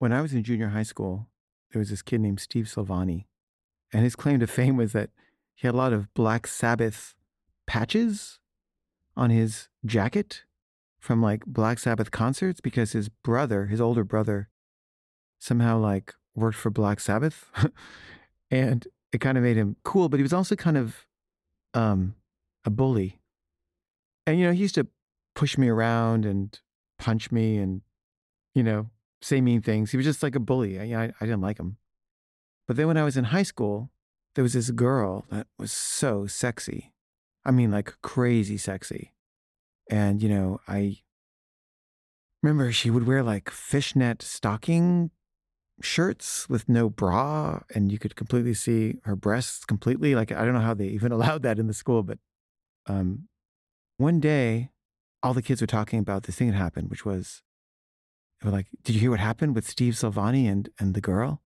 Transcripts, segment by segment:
when I was in junior high school, there was this kid named Steve Silvani, and his claim to fame was that he had a lot of Black Sabbath patches on his jacket from like Black Sabbath concerts because his brother, his older brother, somehow like worked for Black Sabbath. and it kind of made him cool, but he was also kind of um, a bully. And, you know, he used to push me around and punch me and, you know, say mean things. He was just like a bully. I, I, I didn't like him. But then when I was in high school, there was this girl that was so sexy. I mean, like crazy sexy. And, you know, I remember she would wear like fishnet stocking shirts with no bra and you could completely see her breasts completely. Like, I don't know how they even allowed that in the school, but um, one day, all the kids were talking about this thing that happened, which was, they were like, Did you hear what happened with Steve Silvani and, and the girl?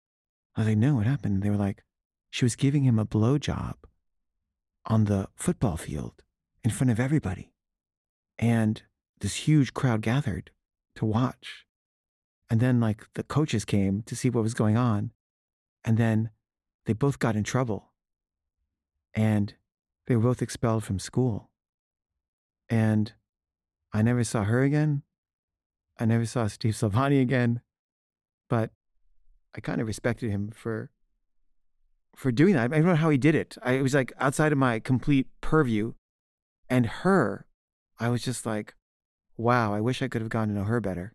I was like, No, what happened? And they were like, She was giving him a blowjob on the football field in front of everybody. And this huge crowd gathered to watch. And then, like, the coaches came to see what was going on. And then they both got in trouble. And they were both expelled from school. And I never saw her again. I never saw Steve Silvani again. But I kind of respected him for for doing that. I don't know how he did it. I, it was like outside of my complete purview. And her, I was just like, wow, I wish I could have gotten to know her better.